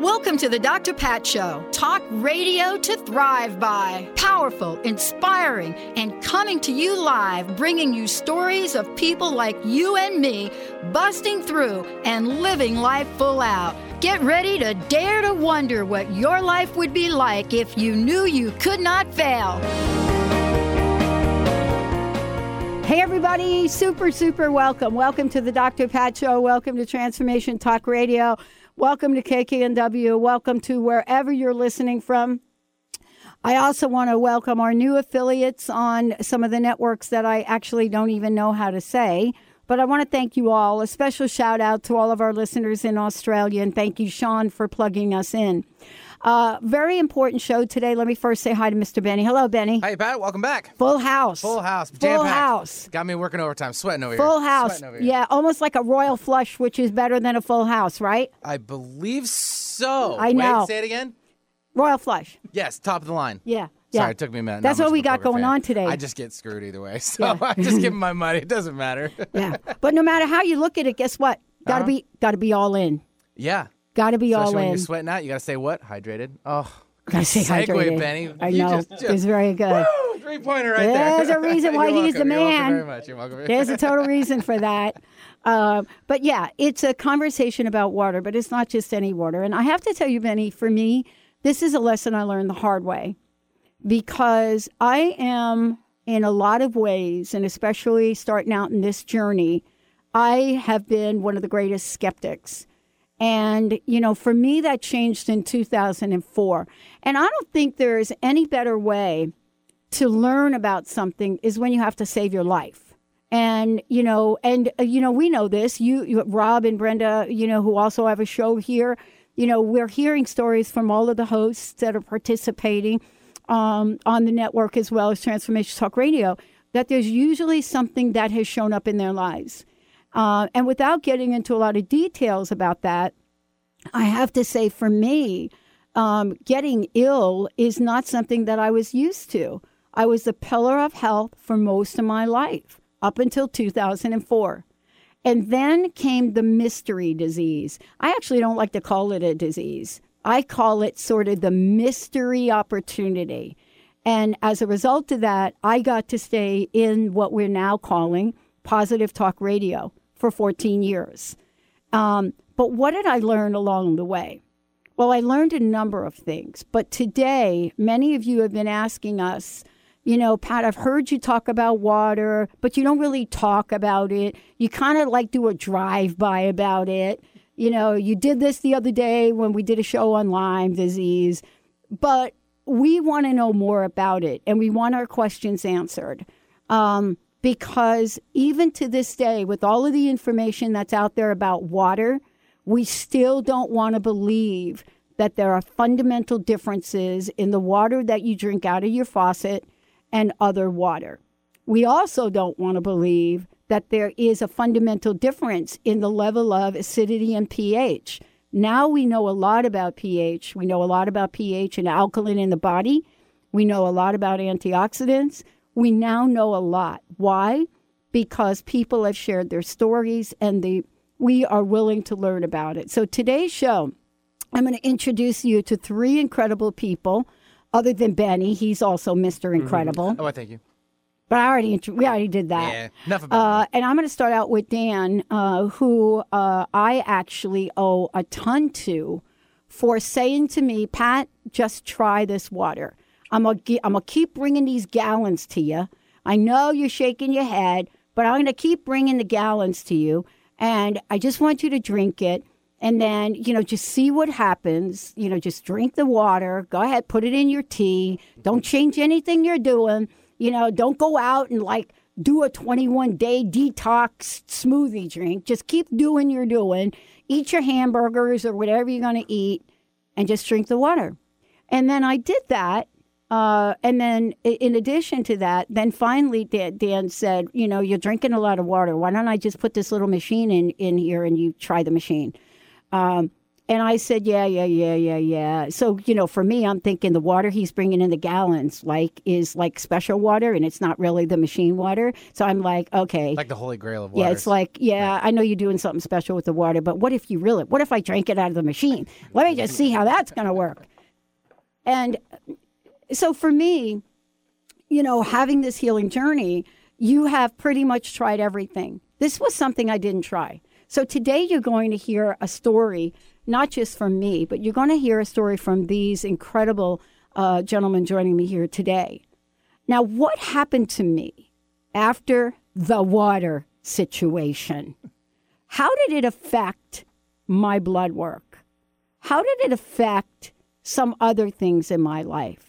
Welcome to the Dr. Pat Show. Talk radio to thrive by. Powerful, inspiring, and coming to you live, bringing you stories of people like you and me busting through and living life full out. Get ready to dare to wonder what your life would be like if you knew you could not fail. Hey, everybody, super, super welcome. Welcome to the Dr. Pat Show. Welcome to Transformation Talk Radio. Welcome to KKNW. Welcome to wherever you're listening from. I also want to welcome our new affiliates on some of the networks that I actually don't even know how to say. But I want to thank you all. A special shout out to all of our listeners in Australia. And thank you, Sean, for plugging us in. Uh, very important show today. Let me first say hi to Mr. Benny. Hello, Benny. Hey, Pat. Welcome back. Full house. Full house. Full Jam-packed. house. Got me working overtime, sweating over here. Full here. house. Sweating over here. Yeah, almost like a royal flush, which is better than a full house, right? I believe so. I know. Wait, say it again. Royal flush. Yes, top of the line. Yeah. Yeah. Sorry, it took me a minute. That's Not what much we of a got poker going fan. on today. I just get screwed either way, so Yeah. I just give 'em my money. It doesn't matter. yeah. But no matter how you look at it, guess what? Got to Uh-huh. be got to be all in. yeah. Got to be Especially all when in. you're sweating out, you got to say what? Hydrated. Oh, Gotta stay segue, hydrated. Benny. I You know. just- just- it's very good. three pointer right there. There's a reason why he's the welcome. You're welcome man. very much. You're welcome. There's a total reason for that. Um, but yeah, it's a conversation about water, but it's not just any water. And I have to tell you, Benny, for me, this is a lesson I learned the hard way because I am, in a lot of ways, and especially starting out in this journey, I have been one of the greatest skeptics. And, you know, for me, that changed in 2004. And I don't think there's any better way to learn about something is when you have to save your life. And, you know, and, uh, you know, we know this. You, you, Rob and Brenda, you know, who also have a show here, you know, we're hearing stories from all of the hosts that are participating um, on the network as well as Transformation Talk Radio that there's usually something that has shown up in their lives. Uh, and without getting into a lot of details about that, I have to say for me, um, getting ill is not something that I was used to. I was the pillar of health for most of my life up until 2004. And then came the mystery disease. I actually don't like to call it a disease. I call it sort of the mystery opportunity. And as a result of that, I got to stay in what we're now calling positive talk radio for 14 years. Um, but what did I learn along the way? Well, I learned a number of things. But today, many of you have been asking us, you know, Pat, I've heard you talk about water, but you don't really talk about it. You kind of like do a drive by about it. You know, you did this the other day when we did a show on Lyme disease, but we want to know more about it and we want our questions answered. Um, because even to this day, with all of the information that's out there about water, we still don't want to believe that there are fundamental differences in the water that you drink out of your faucet and other water. We also don't want to believe that there is a fundamental difference in the level of acidity and pH. Now we know a lot about pH. We know a lot about pH and alkaline in the body. We know a lot about antioxidants. We now know a lot. Why? Because people have shared their stories and the we are willing to learn about it. So today's show, I'm going to introduce you to three incredible people. Other than Benny, he's also Mr. Incredible. Oh, I thank you. But I already we already did that. Yeah, enough about Uh, and I'm going to start out with Dan, uh, who uh, I actually owe a ton to for saying to me, Pat, just try this water. I'm I'm gonna keep bringing these gallons to you. I know you're shaking your head, but I'm gonna keep bringing the gallons to you, and I just want you to drink it. and then you know just see what happens. You know just drink the water. Go ahead put it in your tea. Don't change anything you're doing. You know don't go out and like do a 21 day detox smoothie drink. Just keep doing your doing. Eat your hamburgers or whatever you're going to eat and just drink the water. And then i did that uh, and then in addition to that then finally dan, dan said you know you're drinking a lot of water why don't i just put this little machine in, in here and you try the machine um, and I said, yeah, yeah, yeah, yeah, yeah. So, you know, for me, I'm thinking the water he's bringing in the gallons, like, is like special water and it's not really the machine water. So I'm like, okay. Like the holy grail of water. Yeah, it's like, yeah, right. I know you're doing something special with the water, but what if you really, what if I drank it out of the machine? Let me just see how that's going to work. And so for me, you know, having this healing journey, you have pretty much tried everything. This was something I didn't try. So today you're going to hear a story, not just from me, but you're going to hear a story from these incredible uh, gentlemen joining me here today. Now, what happened to me after the water situation? How did it affect my blood work? How did it affect some other things in my life?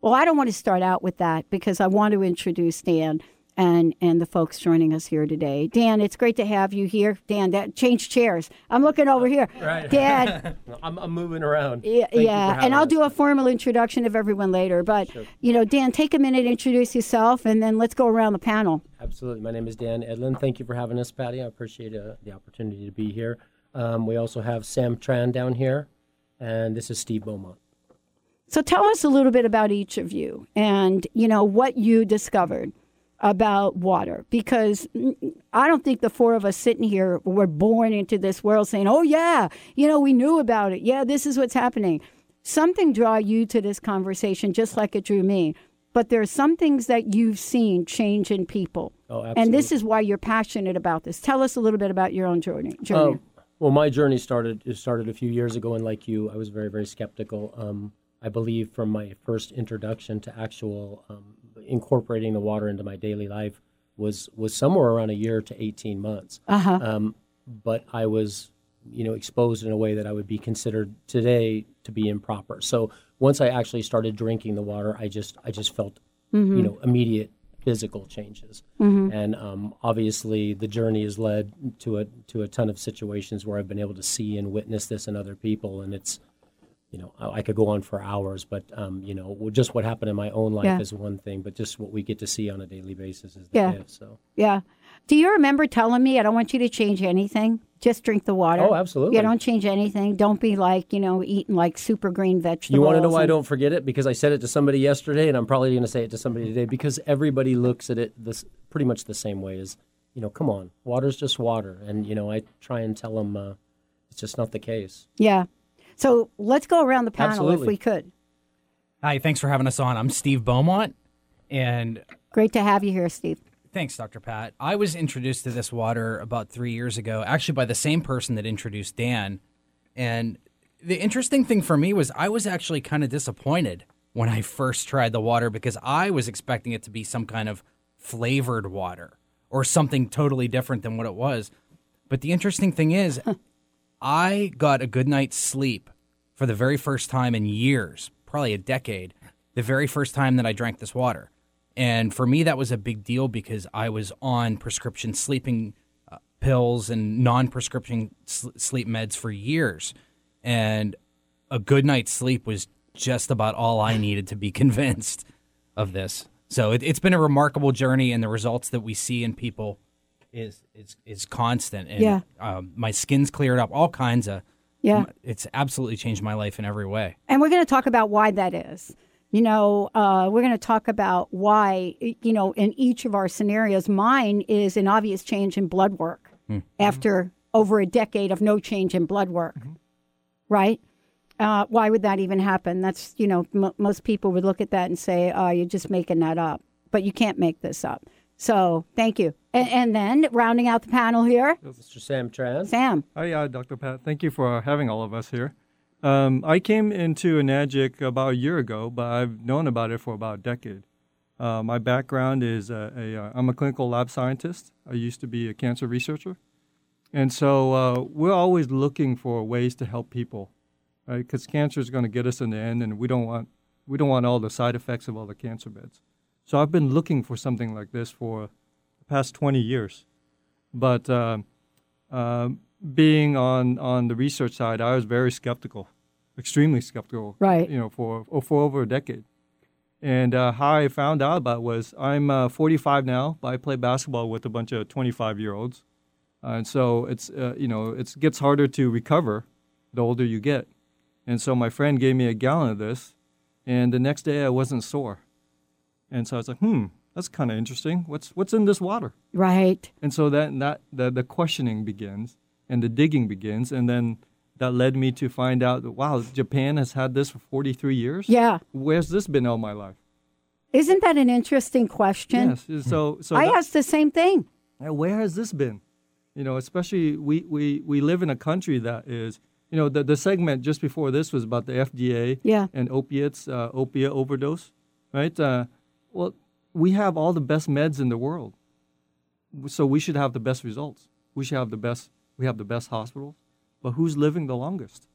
Well, I don't want to start out with that because I want to introduce Dan and and the folks joining us here today. Dan, it's great to have you here. Dan, that change chairs. I'm looking over here. Right. Dan. I'm, I'm moving around. Yeah, yeah. and I'll do a formal introduction of everyone later. But sure. you know, Dan, take a minute, introduce yourself, and then let's go around the panel. Absolutely. My name is Dan Edland. Thank you for having us, Patty. I appreciate uh, the opportunity to be here. Um, we also have Sam Tran down here, and this is Steve Beaumont. So tell us a little bit about each of you, and you know what you discovered about water because I don't think the four of us sitting here were born into this world saying, "Oh yeah, you know, we knew about it. Yeah, this is what's happening." Something draw you to this conversation just like it drew me. But there are some things that you've seen change in people. Oh, absolutely. And this is why you're passionate about this. Tell us a little bit about your own journey. journey. Um, well, my journey started started a few years ago, and like you, I was very very skeptical. Um, I believe from my first introduction to actual um, incorporating the water into my daily life was was somewhere around a year to 18 months. Uh-huh. Um, but I was, you know, exposed in a way that I would be considered today to be improper. So once I actually started drinking the water, I just I just felt, mm-hmm. you know, immediate physical changes. Mm-hmm. And um, obviously, the journey has led to a to a ton of situations where I've been able to see and witness this in other people, and it's you know, I, I, could go on for hours, but um, you know, just what happened in my own life yeah. is one thing, but just what we get to see on a daily basis is the yeah. gift. So yeah. Do you remember telling me I don't want you to change anything? Just drink the water. Oh, absolutely. Yeah, don't change anything. Don't be like you know eating like super green vegetables. You want to know why I don't forget it? Because I said it to somebody yesterday, and I'm probably going to say it to somebody today. Because everybody looks at it this pretty much the same way as you know. Come on, water's just water, and you know I try and tell them uh, it's just not the case. Yeah. So let's go around the panel Absolutely. if we could. Hi, thanks for having us on. I'm Steve Beaumont, and great to have you here, Steve. Thanks, Dr. Pat. I was introduced to this water about three years ago, actually by the same person that introduced Dan. And the interesting thing for me was I was actually kind of disappointed when I first tried the water because I was expecting it to be some kind of flavored water or something totally different than what it was. But the interesting thing is, I got a good night's sleep for the very first time in years, probably a decade, the very first time that I drank this water. And for me, that was a big deal because I was on prescription sleeping uh, pills and non prescription sleep meds for years. And a good night's sleep was just about all I needed to be convinced of this. So it, has been a remarkable journey, and the results that we see in people is is is constant. And, yeah. Um, my skin's cleared up. All kinds of. Yeah. It's absolutely changed my life in every way. And we're going to talk about why that is. You know, uh, we're going to talk about why, you know, in each of our scenarios, mine is an obvious change in blood work mm-hmm. after over a decade of no change in blood work, mm-hmm. right? Uh, why would that even happen? That's, you know, m- most people would look at that and say, oh, you're just making that up. But you can't make this up. So thank you. And, and then rounding out the panel here, Mr. Sam Tran. Sam. Hi, uh, Dr. Pat. Thank you for having all of us here. Um, I came into Enagic about a year ago, but I've known about it for about a decade. Uh, my background is a, a uh, I'm a clinical lab scientist. I used to be a cancer researcher, And so uh, we're always looking for ways to help people, right? Because cancer is going to get us in the end, and we don't want we don't want all the side effects of all the cancer beds. So I've been looking for something like this for the past 20 years. But uh, uh, being on, on the research side, I was very skeptical, extremely skeptical. Right. You know, for for over a decade. And uh, how I found out about it was I'm uh, 45 now, but I play basketball with a bunch of 25 year olds, uh, and so it's uh, you know it gets harder to recover the older you get. And so my friend gave me a gallon of this, and the next day I wasn't sore. And so I was like, hmm, that's kind of interesting. What's what's in this water? Right. And so that that the, the questioning begins and the digging begins, and then that led me to find out that wow, Japan has had this for 43 years. Yeah. Where's this been all my life? Isn't that an interesting question? Yes. So so I that- asked the same thing. where has this been? You know, especially we, we, we live in a country that is, you know, the, the segment just before this was about the FDA Yeah. and opiates, uh, opiate overdose, right? Uh, well, we have all the best meds in the world, so we should have the best results. We should have the best. We have the best hospitals, but who's living the longest?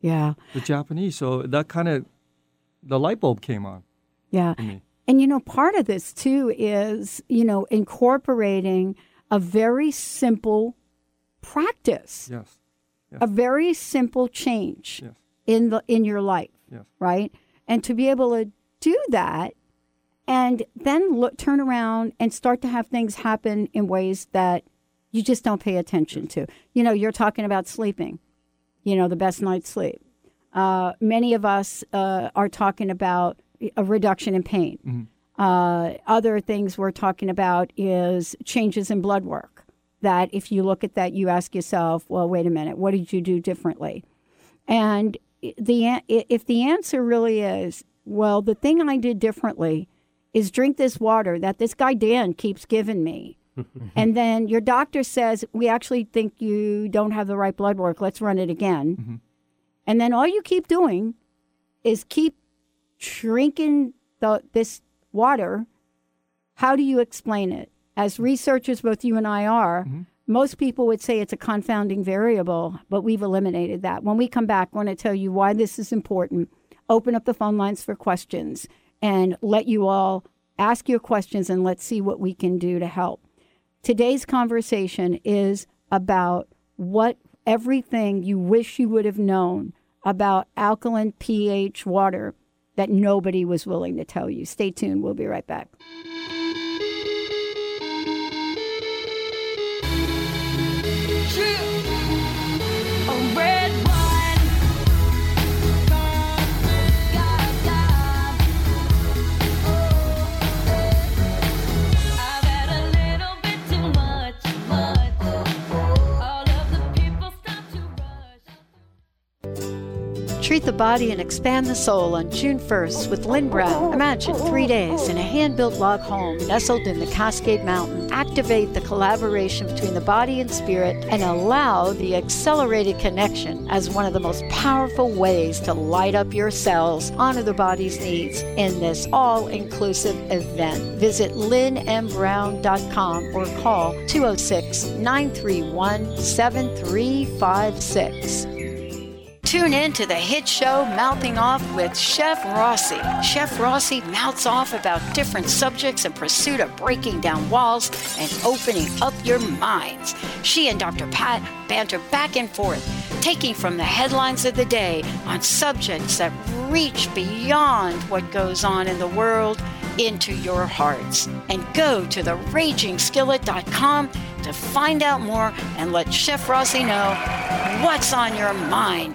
Yeah. The Japanese. So that kind of, the light bulb came on. Yeah. And you know, part of this too is, you know, incorporating a very simple practice, Yes. a very simple change Yes. in the in your life, Yes. right? And to be able to do that and then look turn around and start to have things happen in ways that you just don't pay attention to. You know, you're talking about sleeping, you know, the best night's sleep. Uh, many of us uh, are talking about a reduction in pain. Uh, other things we're talking about is changes in blood work. That if you look at that, you ask yourself, well, wait a minute, what did you do differently? And the if the answer really is, well, the thing I did differently is drink this water that this guy Dan keeps giving me. Mm-hmm. and then your doctor says, we actually think you don't have the right blood work. Let's run it again. Mm-hmm. And then all you keep doing is keep drinking the, this water. How do you explain it? As mm-hmm. researchers, both you and I are, most people would say it's a confounding variable, but we've eliminated that. When we come back, I want to tell you why this is important, open up the phone lines for questions, and let you all ask your questions and let's see what we can do to help. Today's conversation is about what everything you wish you would have known about alkaline pH water that nobody was willing to tell you. Stay tuned. We'll be right back. Treat the body and expand the soul on June 1st with Lynn Brown. Imagine three days in a hand built log home nestled in the Cascade Mountain. Activate the collaboration between the body and spirit and allow the accelerated connection as one of the most powerful ways to light up your cells, honor the body's needs in this all inclusive event. Visit lynnmbrown.com or call 206 931 7356. Tune in to the hit show Mouthing Off with Chef Rossi. Chef Rossi mouths off about different subjects in pursuit of breaking down walls and opening up your minds. She and Dr. Pat banter back and forth, taking from the headlines of the day on subjects that reach beyond what goes on in the world into your hearts. And go to theragingskillet.com to find out more and let Chef Rossi know what's on your mind.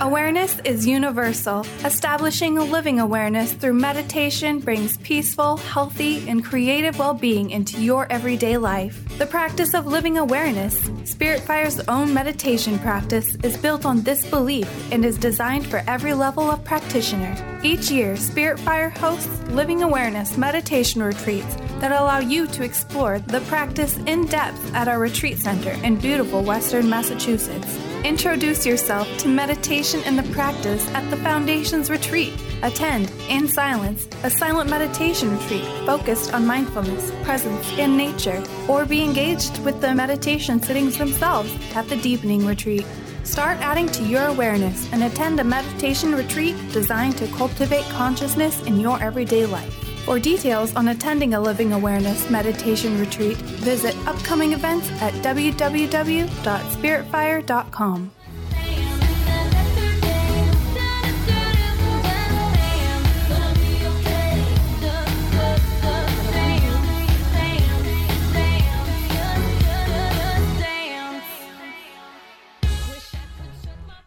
Awareness is universal. Establishing a living awareness through meditation brings peaceful, healthy, and creative well being into your everyday life. The practice of living awareness, Spirit Fire's own meditation practice, is built on this belief and is designed for every level of practitioner. Each year, Spirit Fire hosts living awareness meditation retreats that allow you to explore the practice in depth at our retreat center in beautiful Western Massachusetts. Introduce yourself to meditation and the practice at the Foundation's retreat. Attend, in silence, a silent meditation retreat focused on mindfulness, presence, and nature, or be engaged with the meditation sittings themselves at the Deepening Retreat. Start adding to your awareness and attend a meditation retreat designed to cultivate consciousness in your everyday life. For details on attending a Living Awareness meditation retreat, visit upcoming events at www.spiritfire.com.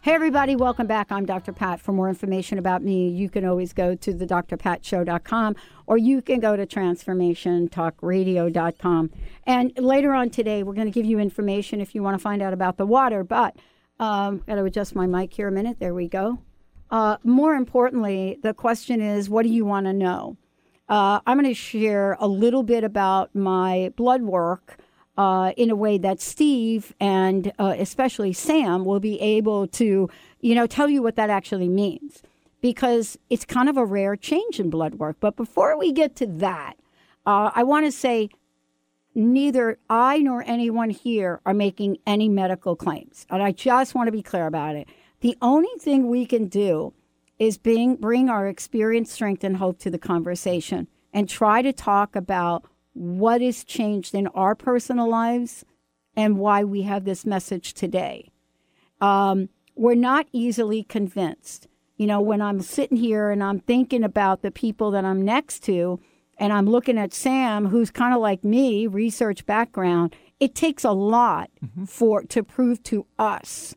Hey, everybody, welcome back. I'm Dr. Pat. For more information about me, you can always go to the drpatshow.com or you can go to transformationtalkradio.com. And later on today, we're going to give you information if you want to find out about the water. But um, got to adjust my mic here a minute. There we go. Uh, more importantly, the question is, what do you want to know? Uh, I'm going to share a little bit about my blood work uh, in a way that Steve and uh, especially Sam will be able to, you know, tell you what that actually means because it's kind of a rare change in blood work. But before we get to that, uh, I want to say neither I nor anyone here are making any medical claims. And I just want to be clear about it. The only thing we can do is bring, bring our experience, strength, and hope to the conversation and try to talk about what has changed in our personal lives and why we have this message today. Um, we're not easily convinced. You know, when I'm sitting here and I'm thinking about the people that I'm next to, and I'm looking at Sam, who's kind of like me, research background, it takes a lot mm-hmm. for to prove to us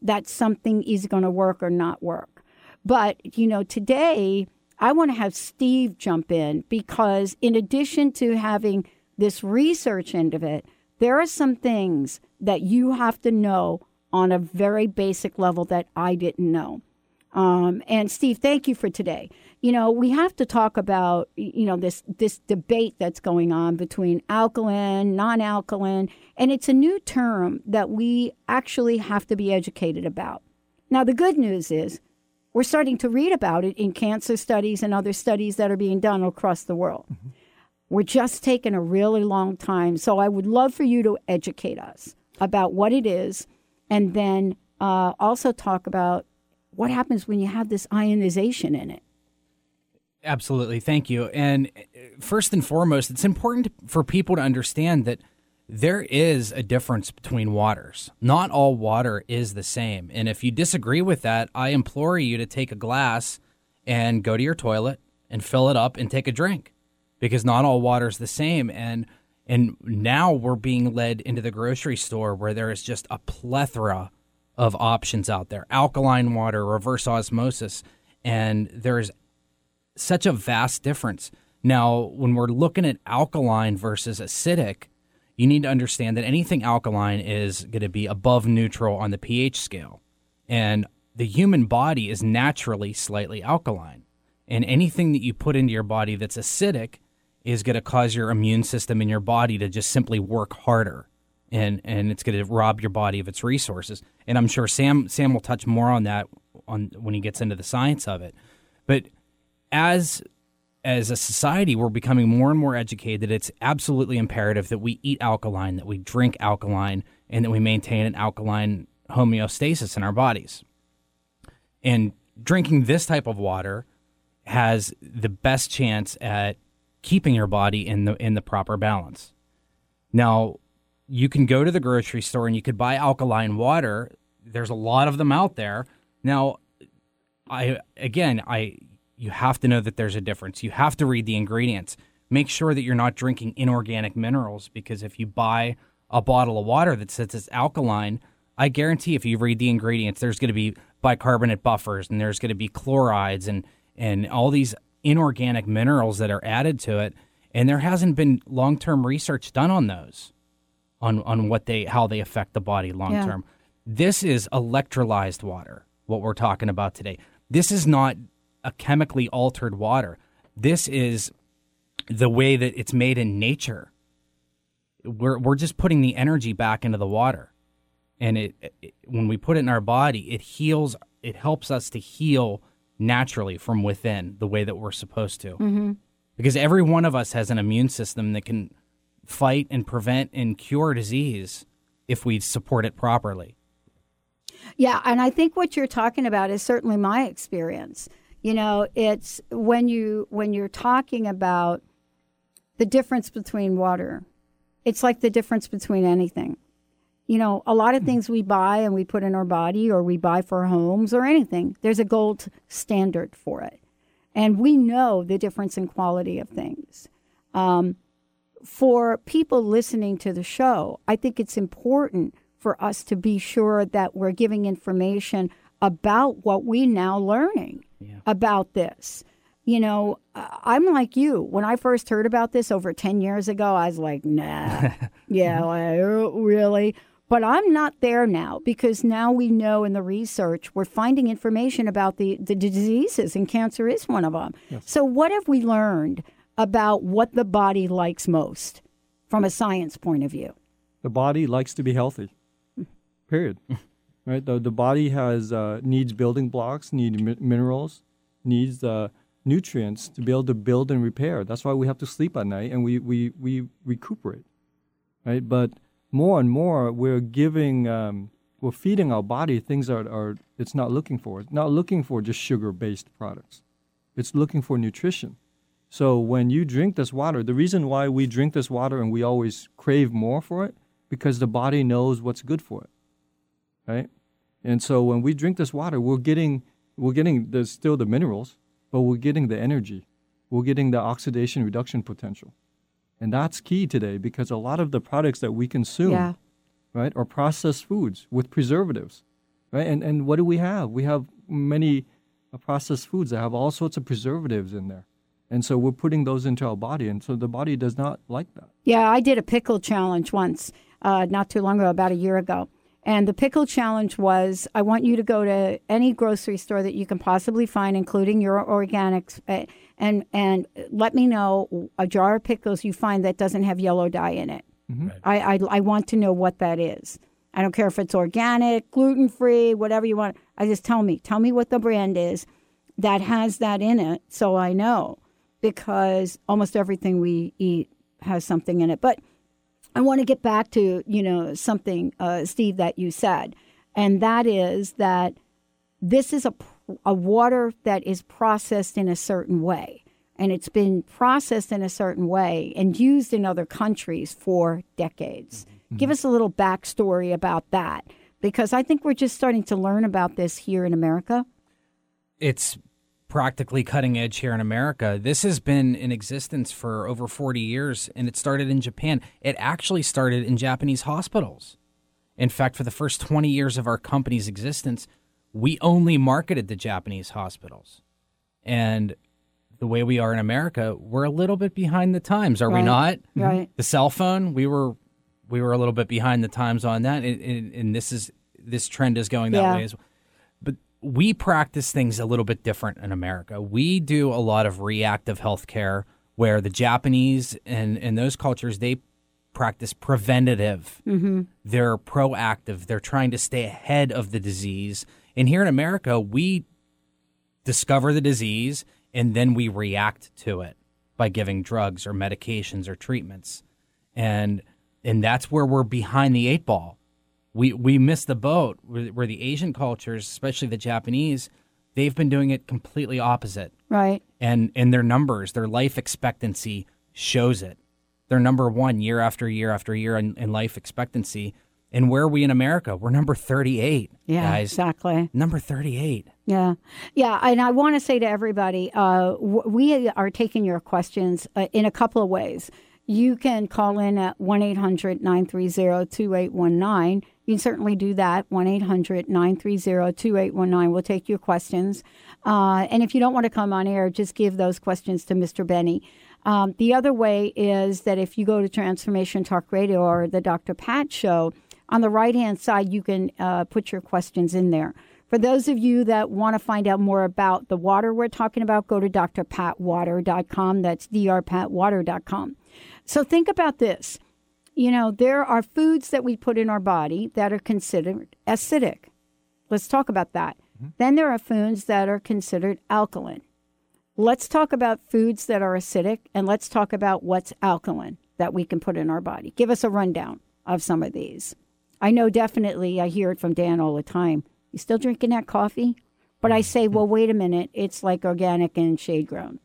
that something is going to work or not work. But, you know, today I want to have Steve jump in because, in addition to having this research end of it, there are some things that you have to know on a very basic level that I didn't know. Um, and Steve, thank you for today. You know, we have to talk about you know this this debate that's going on between alkaline, non-alkaline, and it's a new term that we actually have to be educated about. Now, the good news is we're starting to read about it in cancer studies and other studies that are being done across the world. Mm-hmm. We're just taking a really long time. So I would love for you to educate us about what it is and then uh, also talk about what happens when you have this ionization in it. Absolutely. Thank you. And uh, first and foremost, it's important for people to understand that there is a difference between waters. Not all water is the same. And if you disagree with that, I implore you to take a glass and go to your toilet and fill it up and take a drink because not all water is the same. And and now we're being led into the grocery store where there is just a plethora of options out there alkaline water, reverse osmosis, and there's such a vast difference. Now, when we're looking at alkaline versus acidic, you need to understand that anything alkaline is going to be above neutral on the pH scale. And the human body is naturally slightly alkaline. And anything that you put into your body that's acidic is going to cause your immune system in your body to just simply work harder. And, and it's going to rob your body of its resources. And I'm sure Sam Sam will touch more on that on when he gets into the science of it. But as as a society, we're becoming more and more educated. It's absolutely imperative that we eat alkaline, that we drink alkaline, and that we maintain an alkaline homeostasis in our bodies. And drinking this type of water has the best chance at keeping your body in the in the proper balance. Now, you can go to the grocery store and you could buy alkaline water. There's a lot of them out there. Now, I again, I you have to know that there's a difference. You have to read the ingredients. Make sure that you're not drinking inorganic minerals because if you buy a bottle of water that says it's alkaline, I guarantee if you read the ingredients, there's going to be bicarbonate buffers and there's going to be chlorides and and all these inorganic minerals that are added to it. And there hasn't been long term research done on those, on on what they how they affect the body long term. Yeah. This is electrolyzed water, what we're talking about today. This is not a chemically altered water. This is the way that it's made in nature. We're we're just putting the energy back into the water, and it, it when we put it in our body, it heals. It helps us to heal naturally from within, the way that we're supposed to. Mm-hmm. Because every one of us has an immune system that can fight and prevent and cure disease if we support it properly. Yeah, and I think what you're talking about is certainly my experience. You know, it's when you when you're talking about the difference between water. It's like the difference between anything. You know, a lot of hmm. things we buy and we put in our body or we buy for homes or anything, there's a gold standard for it. And we know the difference in quality of things. Um, for people listening to the show, I think it's important for us to be sure that we're giving information about what we now learning yeah. about this. You know, I'm like you. When I first heard about this over 10 years ago, I was like, nah, yeah, mm-hmm. like, oh, really? But I'm not there now because now we know in the research we're finding information about the, the diseases, and cancer is one of them. Yes. So, what have we learned about what the body likes most from a science point of view? The body likes to be healthy, period. right? The, the body has uh, needs building blocks, needs mi- minerals, needs uh, nutrients to be able to build and repair. That's why we have to sleep at night and we, we, we recuperate, right? But more and more we're giving um, we're feeding our body things that are it's not looking for it's not looking for just sugar based products it's looking for nutrition so when you drink this water the reason why we drink this water and we always crave more for it because the body knows what's good for it right and so when we drink this water we're getting we're getting there's still the minerals but we're getting the energy we're getting the oxidation reduction potential and that's key today because a lot of the products that we consume, yeah. right, are processed foods with preservatives, right? And, and what do we have? We have many processed foods that have all sorts of preservatives in there. And so we're putting those into our body. And so the body does not like that. Yeah, I did a pickle challenge once, uh, not too long ago, about a year ago. And the pickle challenge was I want you to go to any grocery store that you can possibly find, including your organics, uh, and and let me know a jar of pickles you find that doesn't have yellow dye in it. Mm-hmm. Right. I, I I want to know what that is. I don't care if it's organic, gluten free, whatever you want. I just tell me, tell me what the brand is that has that in it, so I know because almost everything we eat has something in it. But I want to get back to you know something, uh, Steve, that you said, and that is that this is a a water that is processed in a certain way, and it's been processed in a certain way and used in other countries for decades. Mm-hmm. Give us a little backstory about that, because I think we're just starting to learn about this here in America. It's practically cutting edge here in America. This has been in existence for over 40 years and it started in Japan. It actually started in Japanese hospitals. In fact, for the first 20 years of our company's existence, we only marketed to Japanese hospitals. And the way we are in America, we're a little bit behind the times, are right. we not? Right. Mm-hmm. The cell phone, we were we were a little bit behind the times on that, and, and, and this is this trend is going that yeah. way as well we practice things a little bit different in America. We do a lot of reactive healthcare where the Japanese and, and those cultures, they practice preventative. Mm-hmm. They're proactive. They're trying to stay ahead of the disease. And here in America, we discover the disease and then we react to it by giving drugs or medications or treatments. And and that's where we're behind the eight ball we we missed the boat where, where, the Asian cultures, especially the Japanese, they've been doing it completely opposite. Right. And and their numbers, their life expectancy shows it. They're number one year after year after year in, in life expectancy. And where are we in America? We're number 38, Yeah, guys. exactly. Number 38. Yeah, yeah, and I want to say to everybody, uh, w- we are taking your questions uh, in a couple of ways. You can call in at 1 800 930 2819. You can certainly do that, 1 800 930 2819. We'll take your questions. Uh, and if you don't want to come on air, just give those questions to Mr. Benny. Um, the other way is that if you go to Transformation Talk Radio or the Dr. Pat Show, on the right hand side, you can uh, put your questions in there. For those of you that want to find out more about the water we're talking about, go to drpatwater.com. That's drpatwater.com. So think about this. You know, there are foods that we put in our body that are considered acidic. Let's talk about that. Mm-hmm. Then there are foods that are considered alkaline. Let's talk about foods that are acidic and let's talk about what's alkaline that we can put in our body. Give us a rundown of some of these. I know definitely, I hear it from Dan all the time. You still drinking that coffee? But I mm-hmm. say, well, wait a minute. It's like organic and shade grown.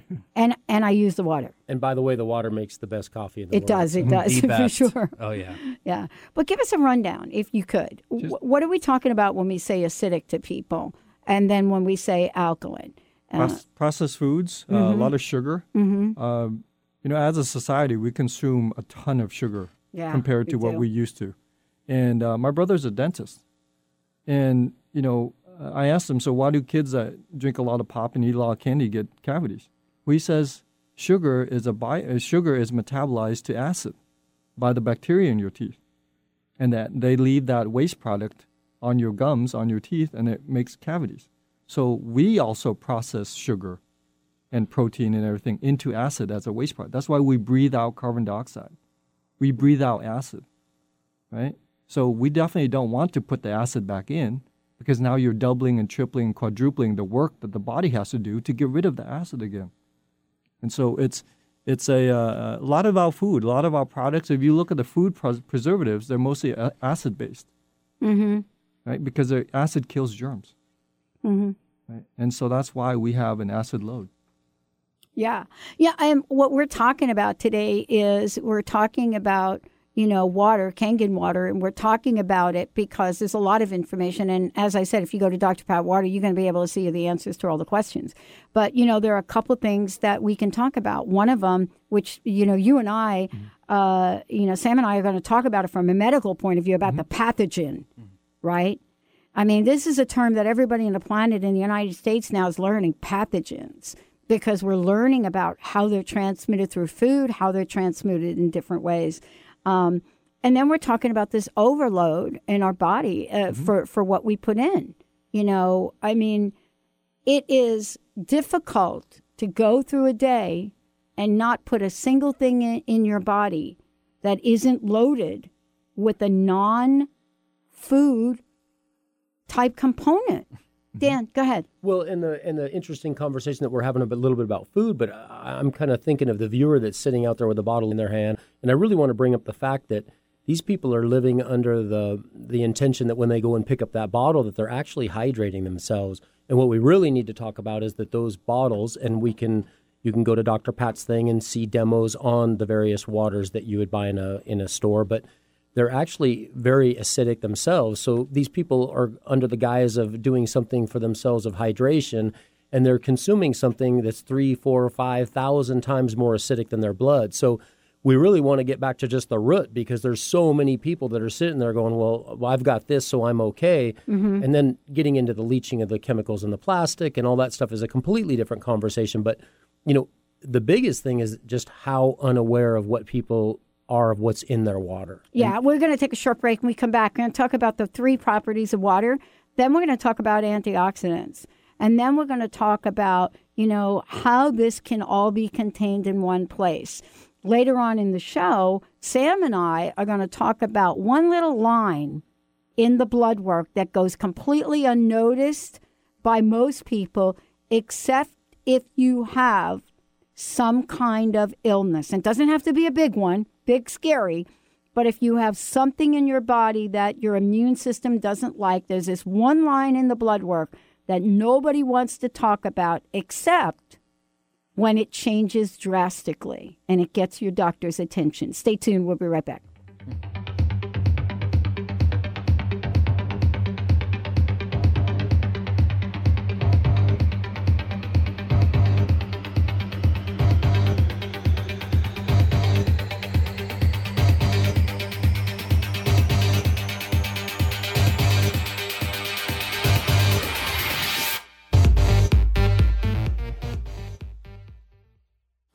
and and I use the water. And by the way, the water makes the best coffee in the world. It world. does. It does The for sure. Oh, yeah. Yeah. But give us a rundown if you could. Wh- what are we talking about when we say acidic to people? And then when we say alkaline? Uh, processed foods, uh, a lot of sugar. Um, you know, as a society, we consume a ton of sugar Yeah, compared we to what do. we used to. And uh, my brother's a dentist, and you know, uh, I asked him, so why do kids that drink a lot of pop and eat a lot of candy get cavities? He says sugar is a bi- uh, sugar is metabolized to acid by the bacteria in your teeth, and that they leave that waste product on your gums, on your teeth, and it makes cavities. So we also process sugar and protein and everything into acid as a waste product. That's why we breathe out carbon dioxide. We breathe out acid, right? So we definitely don't want to put the acid back in because now you're doubling and tripling and quadrupling the work that the body has to do to get rid of the acid again. And so it's it's a, uh, a lot of our food, a lot of our products. If you look at the food pres- preservatives, they're mostly acid based, mm-hmm. right? Because the acid kills germs, Mm-hmm. right? And so that's why we have an acid load. Yeah. Yeah. And what we're talking about today is we're talking about, you know, water, Kangen water, and we're talking about it because there's a lot of information. And as I said, if you go to Dr. Pat Water, you're going to be able to see the answers to all the questions. But, you know, there are a couple of things that we can talk about. One of them, which, you know, you and I, mm-hmm. uh, you know, Sam and I are going to talk about it from a medical point of view about the mm-hmm. pathogen, mm-hmm. right? I mean, this is a term that everybody on the planet in the United States now is learning pathogens because we're learning about how they're transmitted through food, how they're transmitted in different ways. Um, and then we're talking about this overload in our body uh, for, for what we put in. You know, I mean, it is difficult to go through a day and not put a single thing in, in your body that isn't loaded with a non food type component. Mm-hmm. Dan, go ahead. Well, in the in the interesting conversation that we're having a bit- little bit about food, but I- I'm kind of thinking of the viewer that's sitting out there with a bottle in their hand, and I really want to bring up the fact that these people are living under the the intention that when they go and pick up that bottle, that they're actually hydrating themselves. And what we really need to talk about is that those bottles, and we can you can go to Dr. Pat's thing and see demos on the various waters that you would buy in a in a store, but they're actually very acidic themselves. So these people are under the guise of doing something for themselves of hydration, and they're consuming something that's three, four, five thousand times more acidic than their blood. So we really want to get back to just the root because there's so many people that are sitting there going, well, well I've got this, so I'm okay. Mm-hmm. And then getting into the leaching of the chemicals and the plastic and all that stuff is a completely different conversation. But, you know, the biggest thing is just how unaware of what people are of what's in their water. Yeah, we're going to take a short break. When we come back, to talk about the three properties of water. Then we're going to talk about antioxidants. And then we're going to talk about, you know, how this can all be contained in one place. Later on in the show, Sam and I are going to talk about one little line in the blood work that goes completely unnoticed by most people, except if you have some kind of illness. And it doesn't have to be a big one, big, scary, but if you have something in your body that your immune system doesn't like, there's this one line in the blood work that nobody wants to talk about except when it changes drastically and it gets your doctor's attention. Stay tuned. We'll be right back.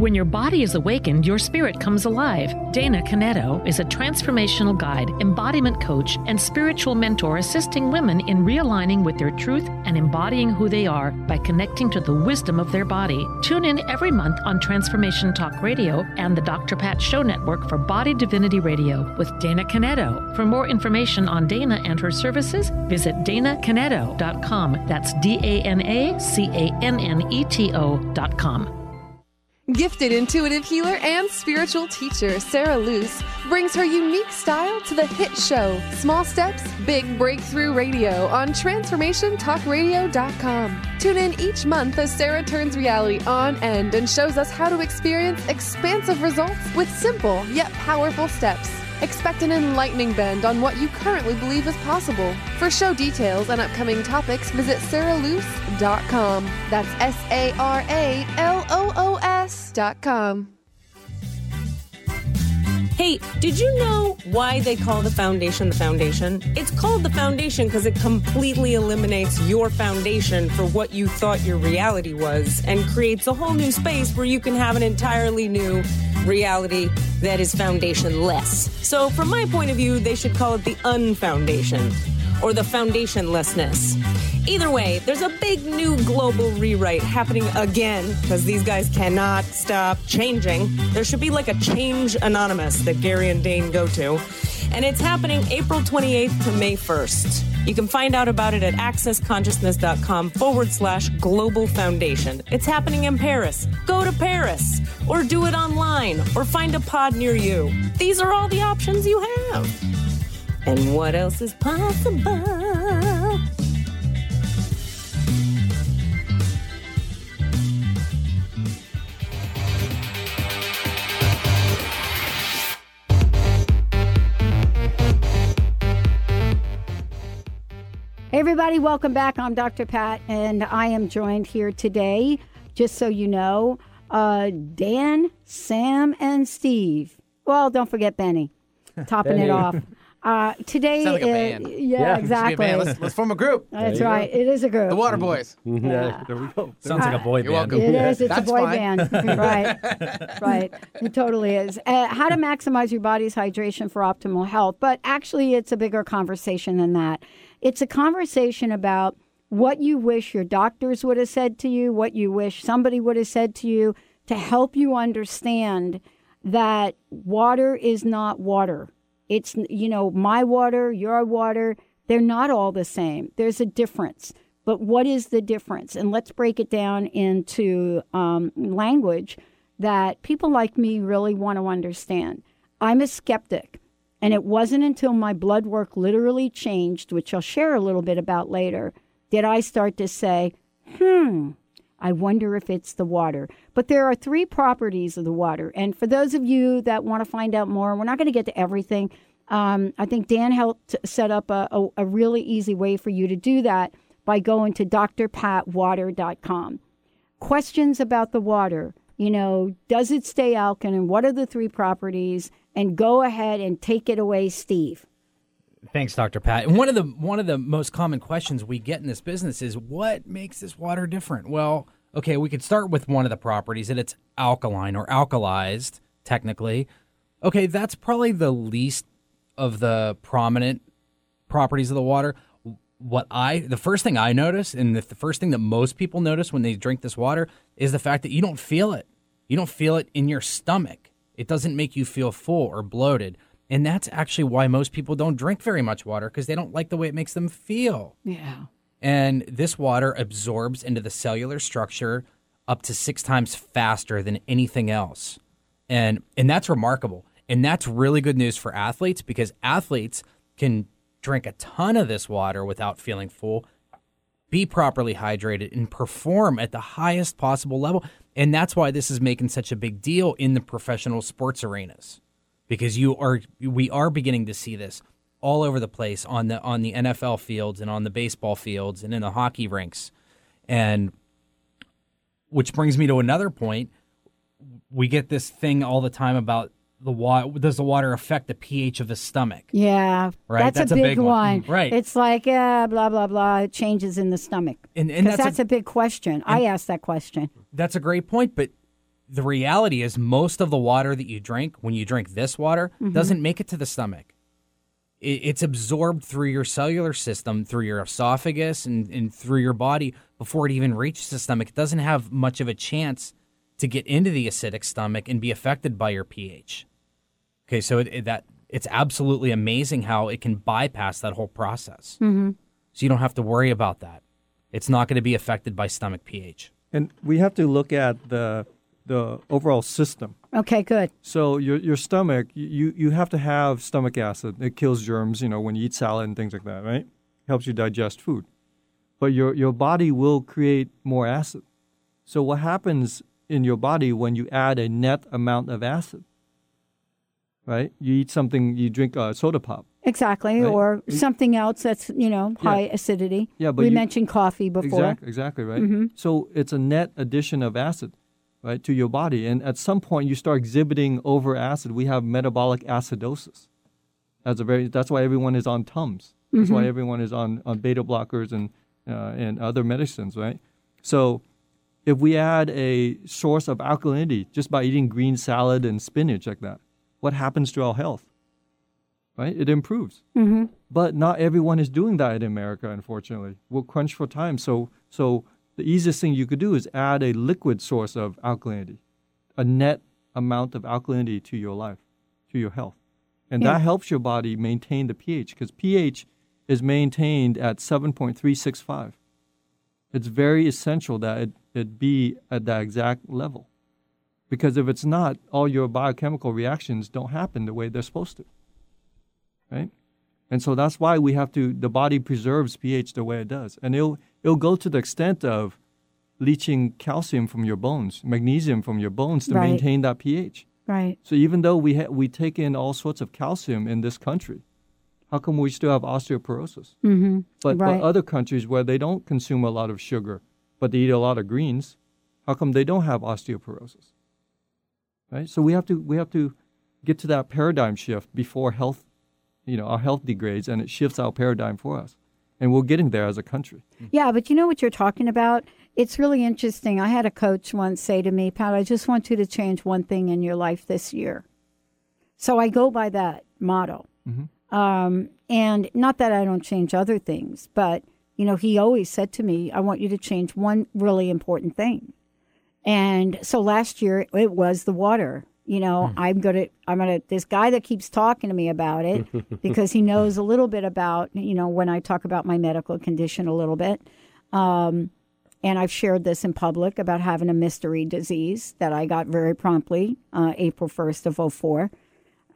When your body is awakened, your spirit comes alive. Dana Canetto is a transformational guide, embodiment coach, and spiritual mentor assisting women in realigning with their truth and embodying who they are by connecting to the wisdom of their body. Tune in every month on Transformation Talk Radio and the Dr. Pat Show Network for Body Divinity Radio with Dana Canetto. For more information on Dana and her services, visit danacanetto.com. That's D A N A C A N N E T O.com. Gifted intuitive healer and spiritual teacher Sara Loos brings her unique style to the hit show Small Steps, Big Breakthrough Radio on TransformationTalkRadio.com. Tune in each month as Sarah turns reality on end and shows us how to experience expansive results with simple yet powerful steps. Expect an enlightening bend on what you currently believe is possible. For show details and upcoming topics, visit sarahloos.com. That's S A R A L O O S.com. Hey, did you know why they call the foundation the foundation? It's called the foundation because it completely eliminates your foundation for what you thought your reality was and creates a whole new space where you can have an entirely new reality that is foundationless. So, from my point of view, they should call it the unfoundation or the foundationlessness. Either way, there's a big new global rewrite happening again because these guys cannot stop changing. There should be like a change anonymous that Gary and Dain go to. And it's happening April 28th to May 1st. You can find out about it at accessconsciousness.com forward slash global foundation. It's happening in Paris. Go to Paris or do it online or find a pod near you. These are all the options you have. And what else is possible? Everybody, welcome back. I'm Dr. Pat, and I am joined here today, just so you know, uh, Dan, Sam, and Steve. Well, don't forget Benny, topping it off. Uh, today, Sound like a band. yeah, Yeah, we a exactly. band. Let's- let's form a group. That's right. go. It is a group. The Water Boys. Yeah. There we go. Sounds like a boy You're band. welcome. It is. It's That's a boy fine. band. right. Right. It totally is. Uh, how to maximize your body's hydration for optimal health. But actually, it's a bigger conversation than that. It's a conversation about what you wish your doctors would have said to you, what you wish somebody would have said to you to help you understand that water is not water. It's, you know, my water, your water, they're not all the same. There's a difference. But what is the difference? And let's break it down into um, language that people like me really want to understand. I'm a skeptic. And it wasn't until my blood work literally changed, which I'll share a little bit about later, did I start to say, hmm, I wonder if it's the water. But there are three properties of the water. And for those of you that want to find out more, we're not going to get to everything. Um, I think Dan helped set up a, a, a really easy way for you to do that by going to drpatwater.com. questions about the water, you know, does it stay alkaline? What are the three properties? And go ahead and take it away, Steve. Thanks, Dr. Pat. And one of the one of the most common questions we get in this business is what makes this water different? Well, okay, we could start with one of the properties that it's alkaline or alkalized, technically. Okay, that's probably the least of the prominent properties of the water. What I the first thing I notice, and the, the first thing that most people notice when they drink this water is the fact that you don't feel it. You don't feel it in your stomach. It doesn't make you feel full or bloated. And that's actually why most people don't drink very much water because they don't like the way it makes them feel. Yeah. And this water absorbs into the cellular structure up to six times faster than anything else. And and that's remarkable. And that's really good news for athletes because athletes can drink a ton of this water without feeling full, be properly hydrated, and perform at the highest possible level. And that's why this is making such a big deal in the professional sports arenas because you are we are beginning to see this all over the place on the on the NFL fields and on the baseball fields and in the hockey rinks. And which brings me to another point. We get this thing all the time about the water. Does the water affect the pH of the stomach? Yeah, Right, That's, that's a big, big one. one. Right. It's like yeah, blah blah blah. It changes in the stomach. And, and that's, that's, a, a, big question. I asked that question. that's a great point. But the reality is, most of the water that you drink, when you drink this water, Mhm. doesn't make it to the stomach. It, it's absorbed through your cellular system, through your esophagus, and, and through your body before it even reaches the stomach. It doesn't have much of a chance to get into the acidic stomach and be affected by your pH. Okay, so it, it- that it's absolutely amazing how it can bypass that whole process. Mm-hmm. So you don't have to worry about that. It's not going to be affected by stomach pH. And we have to look at the the overall system. Okay, good. So your your stomach, you you have to have stomach acid. It kills germs, you know, when you eat salad and things like that, right? Helps you digest food. But your your body will create more acid. So what happens in your body when you add a net amount of acid? Right? You eat something, you drink a soda pop. Exactly, Right. or something else that's you know Yeah. high acidity. Yeah, but we you- mentioned coffee before. Exactly, exactly, right? Mhm. So it's a net addition of acid, right, to your body. And at some point you start exhibiting over acid. We have metabolic acidosis. That's a very that's why everyone is on Tums. That's why Mhm. everyone is on, on beta blockers and uh, and other medicines, right? So if we add a source of alkalinity just by eating green salad and spinach like that, what happens to our health? Right? It improves. Mm-hmm. But not everyone is doing that in America, unfortunately. We're crunched for time. So, so the easiest thing you could do is add a liquid source of alkalinity, a net amount of alkalinity to your life, to your health. And Yeah. that helps your body maintain the pH because pH is maintained at 7.365. It's very essential that it, it be at that exact level. Because if it's not, all your biochemical reactions don't happen the way they're supposed to right? And so that's why we have to. The body preserves pH the way it does, and it'll it'll go to the extent of leaching calcium from your bones, magnesium from your bones to Right. maintain that pH. Right. So even though we ha- we take in all sorts of calcium in this country, how come we still have osteoporosis? Mm-hmm. But, right. but other countries where they don't consume a lot of sugar, but they eat a lot of greens, how come they don't have osteoporosis? Right. So we have to we have to get to that paradigm shift before health, you know, our health degrades and it shifts our paradigm for us, and we're getting there as a country. Yeah, but you know what you're talking about? It's really interesting. I had a coach once say to me, Pat, I just want you to change one thing in your life this year. So I go by that motto. Um, and not that I don't change other things, but, you know, he always said to me, I want you to change one really important thing. And so last year it was the water. You know, I'm gonna, I'm gonna. This guy that keeps talking to me about it because he knows a little bit about, you know, when I talk about my medical condition a little bit. Um, and I've shared this in public about having a mystery disease that I got very promptly, uh, April 1st of 04.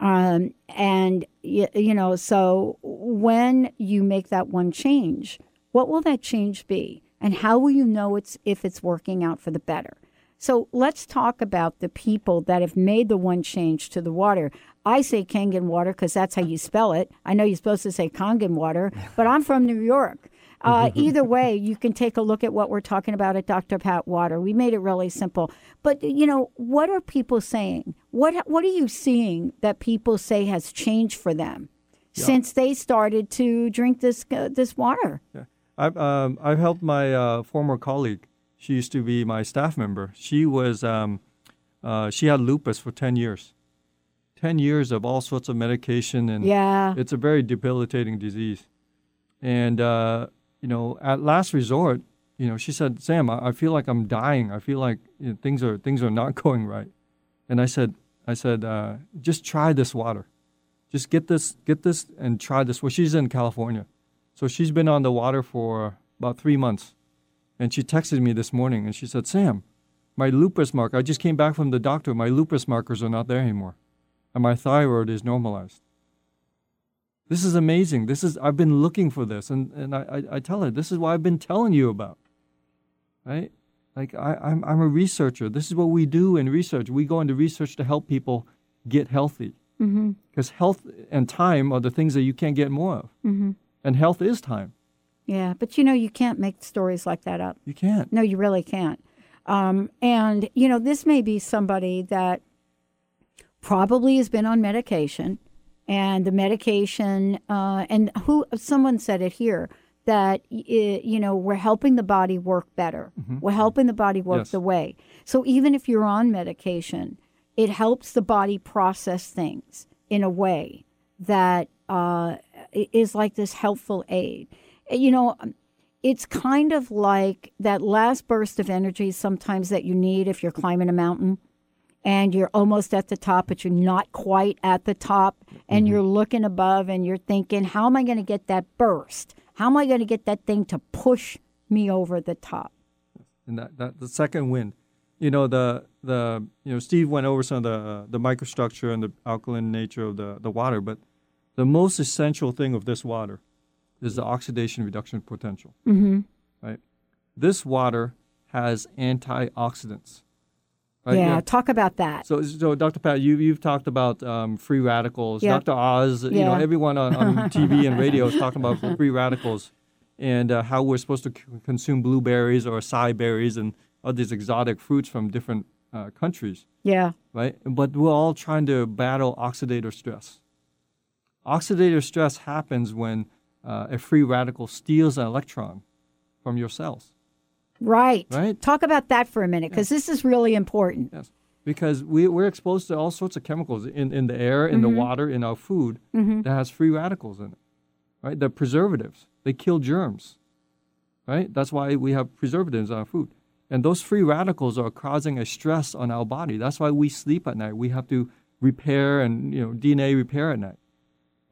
Um, and, you, you know, so when you make that one change, what will that change be? And how will you know it's if it's working out for the better? So let's talk about the people that have made the one change to the water. I say Kangen water because that's how you spell it. I know you're supposed to say Kangen water, but I'm from New York. Uh, either way, you can take a look at what we're talking about at Dr. Pat Water. We made it really simple. But you know, what are people saying? What what are you seeing that people say has changed for them Yeah. since they started to drink this uh, this water? Yeah. I've um, I've helped my uh, former colleague. She used to be my staff member. She was um, uh, she had lupus for ten years. Ten years of all sorts of medication, and Yeah. it's a very debilitating disease. And uh, you know, at last resort, you know, she said, "Sam, I, I feel like I'm dying. I feel like you know, things are things are not going right." And I said, "I said, uh, just try this water. Just get this, get this, and try this." Well, she's in California. So she's been on the water for about three months. And she texted me this morning and she said, Sam, my lupus marker, I just came back from the doctor. My lupus markers are not there anymore. And my thyroid is normalized. This is amazing. This is I've been looking for this. And, and I, I, I tell her, this is what I've been telling you about. Right? Like I, I'm I'm a researcher. This is what we do in research. We go into research to help people get healthy. Mm-hmm. Because health and time are the things that you can't get more of. Mm-hmm. And health is time. Yeah, but you know, you can't make stories like that up. You can't. No, you really can't. Um, and, you know, this may be somebody that probably has been on medication, and the medication, uh, and who, someone said it here, that, y- you know, we're helping the body work better. Mhm. We're helping the body work Yes. the way. So even if you're on medication, it helps the body process things in a way that uh, is like this helpful aid. You know, it's kind of like that last burst of energy sometimes that you need if you're climbing a mountain and you're almost at the top, but you're not quite at the top, and you're looking above and you're thinking, how am I going to get that burst? How am I going to get that thing to push me over the top? and that, that the second wind you know the the you know steve went over some of the uh, the microstructure and the alkaline nature of the the water but the most essential thing of this water is the oxidation reduction potential Mm-hmm. right this water has antioxidants right? Yeah, have- talk about that. so, so Dr. Pat, you you've talked about um, free radicals. Yeah. Dr. Oz, yeah. you know, everyone on, on TV and radio is talking about free radicals and uh, how we're supposed to c- consume blueberries or acai berries and all these exotic fruits from different uh, countries, Yeah. right? But we're all trying to battle oxidative stress. Oxidative stress happens when uh, a free radical steals an electron from your cells. Right. Right. Talk about that for a minute because this is really important. Yes. Because we, we're exposed to all sorts of chemicals in, in the air, in Mhm. the water, in our food Mhm. that has free radicals in it. Right? They're preservatives. They kill germs. Right? That's why we have preservatives in our food. And those free radicals are causing a stress on our body. That's why we sleep at night. We have to repair and you know DNA repair at night.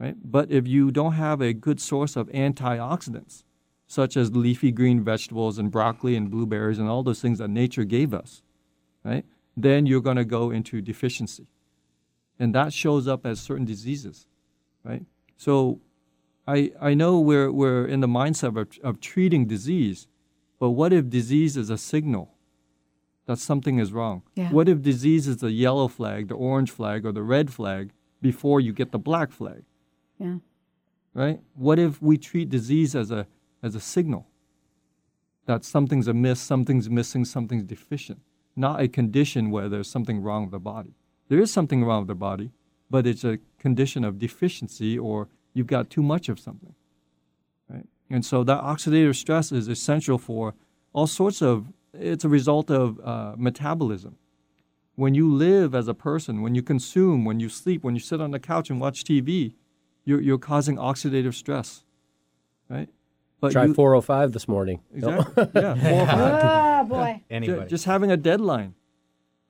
Right? But if you don't have a good source of antioxidants, such as leafy green vegetables and broccoli and blueberries and all those things that nature gave us, right? Then you're going to go into deficiency. And that shows up as certain diseases, right? So I, I know we're, we're in the mindset of, of treating disease, but what if disease is a signal that something is wrong? Yeah. What if disease is the yellow flag, the orange flag, or the red flag before you get the black flag? Yeah. right? What if we treat disease as a as a signal that something's amiss, something's missing, something's deficient, not a condition where there's something wrong with the body. There is something wrong with the body, but it's a condition of deficiency or you've got too much of something, right? And so that oxidative stress is essential for all sorts of. It's a result of uh, metabolism. When you live as a person, when you consume, when you sleep, when you sit on the couch and watch TV, you're, you're causing oxidative stress, right? Try you- 405 this morning. Exactly. Yeah, four. Oh, ah, boy. Ju- Just having a deadline,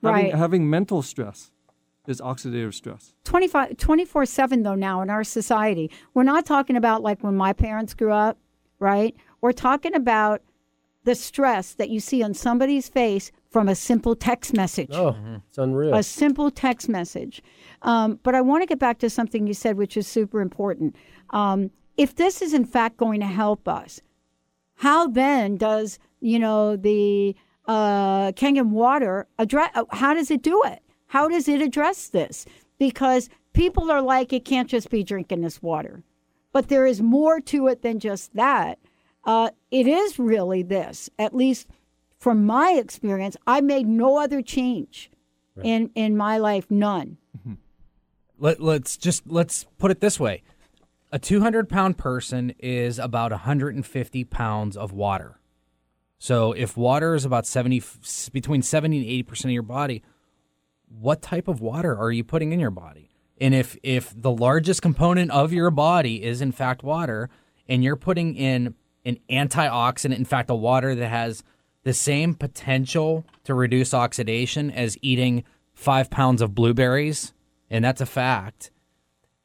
Right. having, having mental stress is oxidative stress. 25 24 7 though now in our society we're not talking about like when my parents grew up right we're talking about the stress that you see on somebody's face from a simple text message Oh, it's unreal. a simple text message um, but i want to get back to something you said which is super important um, if this is in fact going to help us how then does you know the uh, Kangen water address? How does it do it? How does it address this? Because people are like, it can't just be drinking this water, but there is more to it than just that. uh, it is really this. At least from my experience, I made no other change in in my life, none. Mm-hmm. Let, let's just let's put it this way: a 200 pound person is about 150 pounds of water. So if water is about 70 between 70 and 80 percent of your body, what type of water are you putting in your body? And if if the largest component of your body is in fact water, and you're putting in an antioxidant, in fact, a water that has the same potential to reduce oxidation as eating five pounds of blueberries, and that's a fact.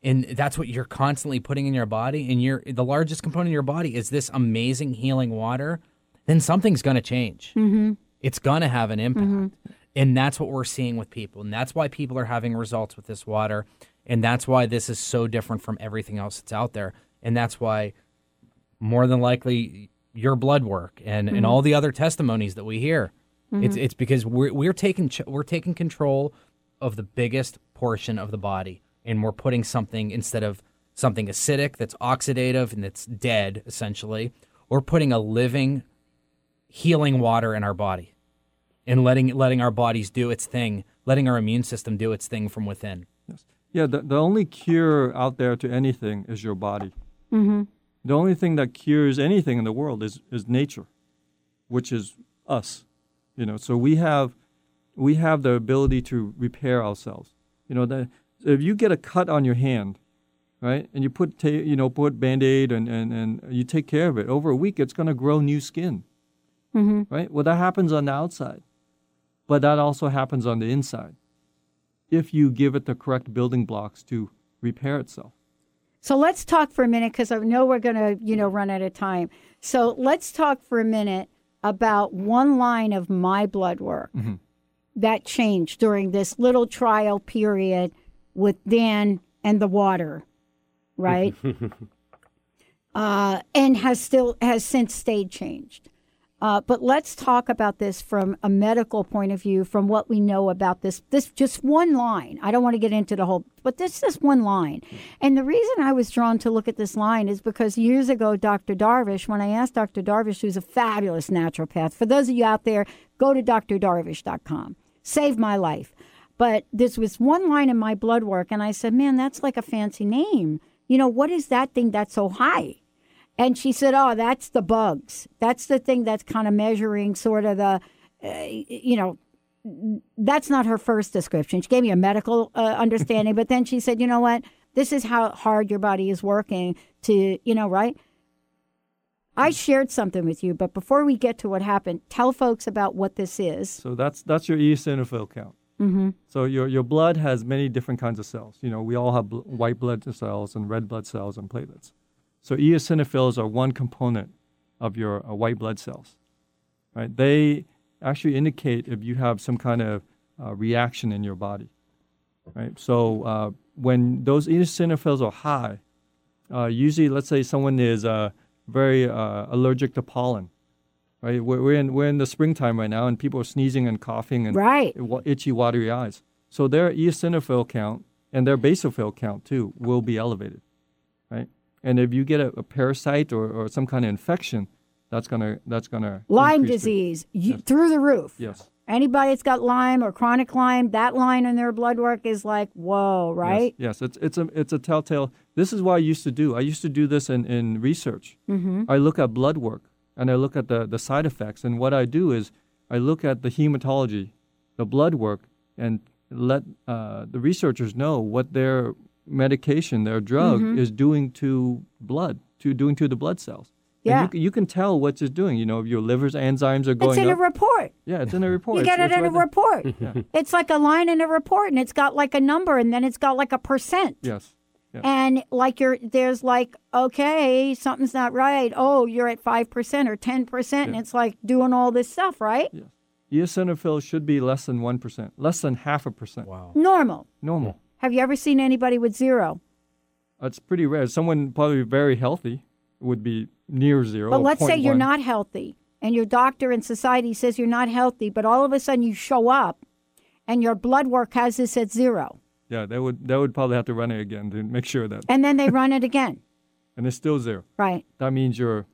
And that's what you're constantly putting in your body, and you're the largest component of your body is this amazing healing water. Then something's going to change. Mm-hmm. It's going to have an impact. And that's what we're seeing with people. And that's why people are having results with this water. And that's why this is so different from everything else that's out there. And that's why more than likely your blood work and, and Mhm. all the other testimonies that we hear. It's Mhm. it's because we're we're taking we're taking control of the biggest portion of the body and we're putting something instead of something acidic that's oxidative and that's dead essentially, we're putting a living healing water in our body and letting letting our bodies do its thing, letting our immune system do its thing from within. Yes. Yeah, the, the only cure out there to anything is your body. Mm-hmm. The only thing that cures anything in the world is, is nature, which is us. You know, so we have we have the ability to repair ourselves. You know, the, if you get a cut on your hand, right, and you put ta- you know put band aid and, and, and you take care of it over a week, it's going to grow new skin, Mm-hmm. right? Well, that happens on the outside, but that also happens on the inside. If you give it the correct building blocks to repair itself. So let's talk for a minute because I know we're going to, you know, run out of time. So let's talk for a minute about one line of my blood work that changed during this little trial period with Dan and the water, right? uh, and has still has since stayed changed. Uh, but let's talk about this from a medical point of view, from what we know about this. This just one line. I don't want to get into the whole, but this is one line. And the reason I was drawn to look at this line is because years ago, Dr. Darvish, when I asked Dr. Darvish, who's a fabulous naturopath, for those of you out there, go to drdarvish.com. Saved my life. But this was one line in my blood work, and I said, man, that's like a fancy name. You know, what is that thing that's so high? And she said, "Oh, that's the bugs. That's the thing that's kind of measuring sort of the, uh, you know, that's not her first description. She gave me a medical uh, understanding, but then she said, you know what? This is how hard your body is working to, you know, right? I shared something with you, but before we get to what happened, tell folks about what this is. So that's that's your eosinophil count. Mm-hmm. So your your blood has many different kinds of cells. You know, we all have bl- white blood cells and red blood cells and platelets. So eosinophils are one component of your uh, white blood cells. Right? They actually indicate if you have some kind of uh, reaction in your body. Right? So uh, when those eosinophils are high, uh, usually, let's say someone is uh, very uh, allergic to pollen. Right? We're, we're in we're in the springtime right now, and people are sneezing and coughing and Right. itchy, watery eyes. So their eosinophil count and their basophil count too will be elevated? And if you get a, a parasite or, or some kind of infection, that's gonna that's gonna Lyme increase the- disease you, through the roof. Yes. Anybody that's got Lyme or chronic Lyme, that line in their blood work is like, whoa, right? Yes, yes, it's it's a it's a telltale. This is what I used to do. I used to do this in, in research. Mhm. I look at blood work and I look at the, the side effects. And what I do is I look at the hematology, the blood work, and let uh, the researchers know what their medication, their drug, Mhm. is doing to blood, to doing to the blood cells. And Yeah. you, you can tell what it's doing. You know, if your liver's enzymes are going It's in a report. yeah, it's in a report. You It's- get it it's in a right there. report. Yeah. It's like a line in a report, and it's got like a number, and then it's got like a percent. Yes. Yeah. And like you're, there's like, okay, something's not right. Oh, you're at five percent or ten percent, and it's like doing all this stuff, right? Eosinophils should be less than 1%, less than half a percent. Wow. Normal. Normal. Have you ever seen anybody with zero? That's pretty rare. Someone probably very healthy would be near zero. But let's say you're 0.1. not healthy, and your doctor and society says you're not healthy, but all of a sudden you show up, and your blood work has this at zero, Yeah, they would they would probably have to run it again to make sure that. and then they run it again, And it's still zero. right? That means you're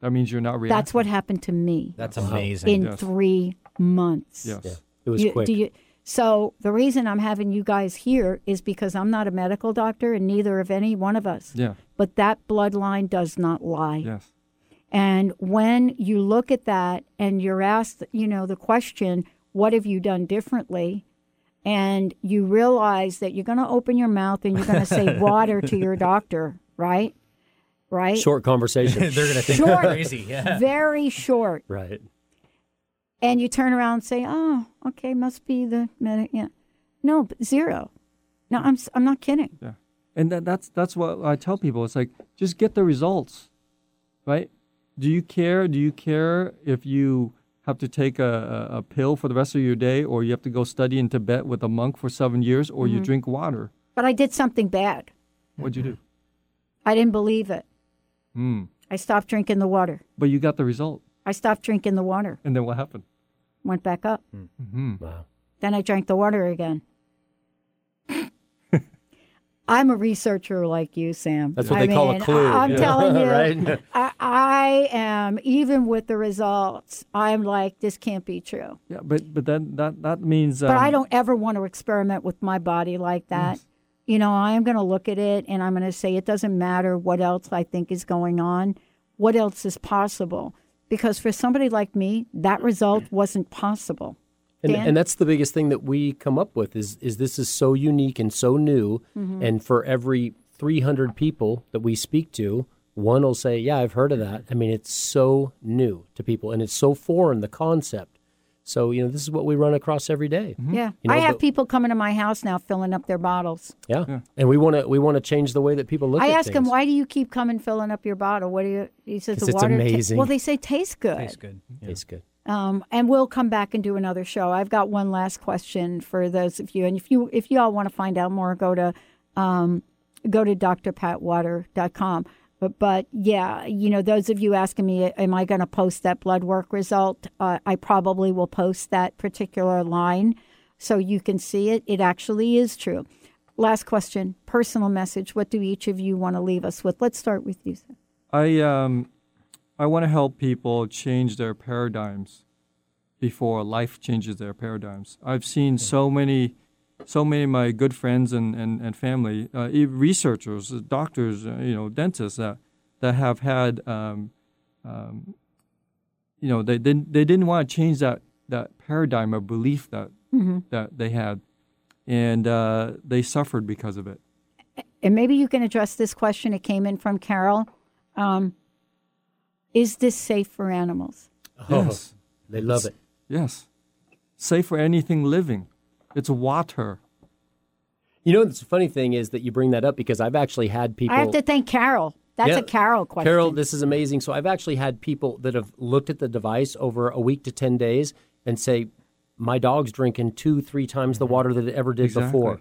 That means you're not reacting. That's what happened to me. That's amazing. In Yes. three months. Yes. Yeah, it was You- quick. do you- so the reason I'm having you guys here is because I'm not a medical doctor, and neither of any one of us. Yeah. But that bloodline does not lie. Yes. And when you look at that and you're asked, you know, the question, what have you done differently? And you realize that you're going to open your mouth and you're going to say water to your doctor, right? Right? Short conversation. They're gonna think Short. you're crazy. Yeah. Very short. Right. And you turn around and say, oh, okay, must be the, med- yeah. No, but zero. No, I'm, I'm not kidding. Yeah. And that, that's that's what I tell people. It's like just get the results, right? Do you care? Do you care if you have to take a, a, a pill for the rest of your day, or you have to go study in Tibet with a monk for seven years, or you Mhm. drink water? But I did something bad. What'd you do? I didn't believe it. Hmm. I stopped drinking the water. But you got the result, I stopped drinking the water. and then what happened? Went back up. Mm-hmm. Wow. Then I drank the water again. I'm a researcher like you, Sam. That's what I they call a mean, clue. I, am Yeah. telling you, Right? I, I am even with the results. I'm like, this can't be true. Yeah, but but then that that means. but I um, don't ever want to experiment with my body like that. You know, I am going to look at it and I'm going to say it doesn't matter what else I think is going on, what else is possible. Because for somebody like me, that result wasn't possible. And, and that's the biggest thing that we come up with is is this is so unique and so new. Mhm. and for every 300 people that we speak to one will say yeah I've heard of that. I mean it's so new to people and it's so foreign the concept so you know this is what we run across every day. Yeah. You know, I have but- people coming to my house now filling up their bottles. yeah. and we want to we want to change the way that people look at it. I ask him, things. why do you keep coming filling up your bottle? What do you? He says 'Cause the it's water. ta- amazing. well, they say tastes good. Tastes good. Tastes good. Um, and we'll come back and do another show. I've got one last question for those of you, and if you if you all want to find out more, go to um, go to drpatwater.com. But but yeah, you know, those of you asking me, am I going to post that blood work result? Uh, I probably will post that particular line so you can see it. It actually is true. Last question, personal message. What do each of you want to leave us with? Let's start with you. Sir. I um, I want to help people change their paradigms before life changes their paradigms. I've seen so many, so many of my good friends and and, and family, uh, e- researchers, uh, doctors, uh, you know, dentists that that have had, um, um, you know, they didn't they didn't want to change that that paradigm of belief that Mhm. that they had, and uh, they suffered because of it. and maybe you can address this question. It came in from Carol. Um, is this safe for animals? Oh, Yes. they love it. Yes. Safe for anything living. It's water. You know, the funny thing is that you bring that up because I've actually had people. I have to thank Carol. That's Yeah. a Carol question. Carol, this is amazing. So I've actually had people that have looked at the device over a week to 10 days and say, my dog's drinking two, three times the water that it ever did Exactly. before.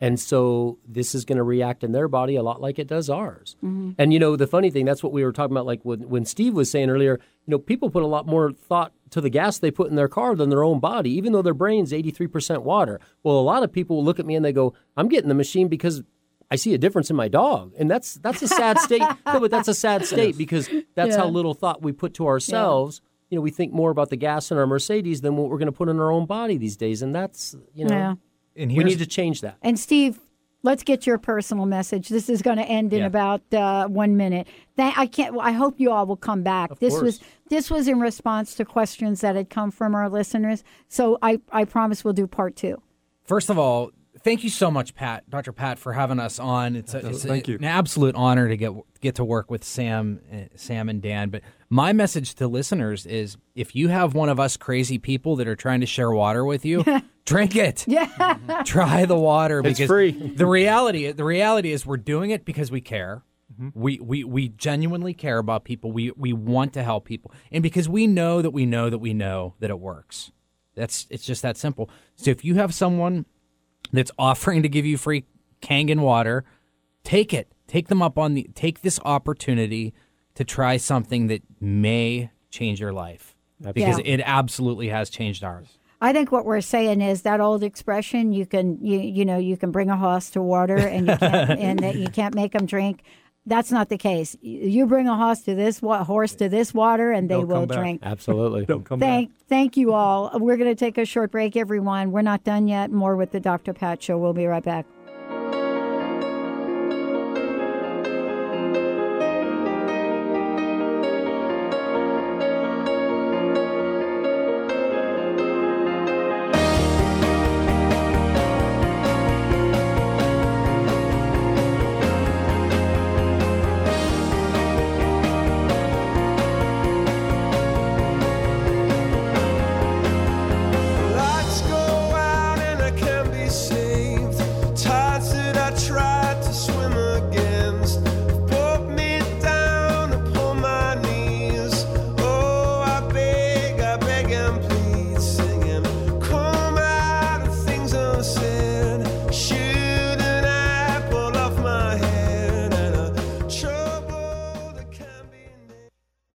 And so this is going to react in their body a lot like it does ours. Mm-hmm. And you know, the funny thing, that's what we were talking about, like when, when Steve was saying earlier, you know, people put a lot more thought to the gas they put in their car than their own body, even though their brain's 83% water. Well, a lot of people look at me and they go, I'm getting the machine because I see a difference in my dog. And that's that's a sad state. No, but that's a sad state because that's how little thought we put to ourselves. You know, we think more about the gas in our Mercedes than what we're going to put in our own body these days. And that's, you know, Yeah. And we need to change that. And Steve, let's get your personal message. This is going to end in Yeah. about uh, one minute. That I can't. I hope you all will come back. this was this was in response to questions that had come from our listeners. So I I promise we'll do part two. First of all, thank you so much, Pat, Dr. Pat, for having us on. It's, a, it's a- Thank you. an absolute honor to get get to work with Sam, uh, Sam and Dan. But my message to listeners is: if you have one of us crazy people that are trying to share water with you, drink it. Yeah. Try the water It's because free. the reality the reality is we're doing it because we care. Mm-hmm. We, we we genuinely care about people. We we want to help people, and because we know that we know that we know that it works. That's it's just that simple. So if you have someone that's offering to give you free Kangen water, take it. Take them up on the take this opportunity to try something that may change your life because Yeah. it absolutely has changed ours. I think what we're saying is that old expression: you can you you know you can bring a horse to water and you can't and that you can't make them drink. That's not the case. You bring a horse to this wa- horse to this water, and they They'll will drink. Absolutely. Don't come Thank, thank you all. We're going to take a short break, everyone. We're not done yet. More with the Dr. Pat Show. We'll be right back.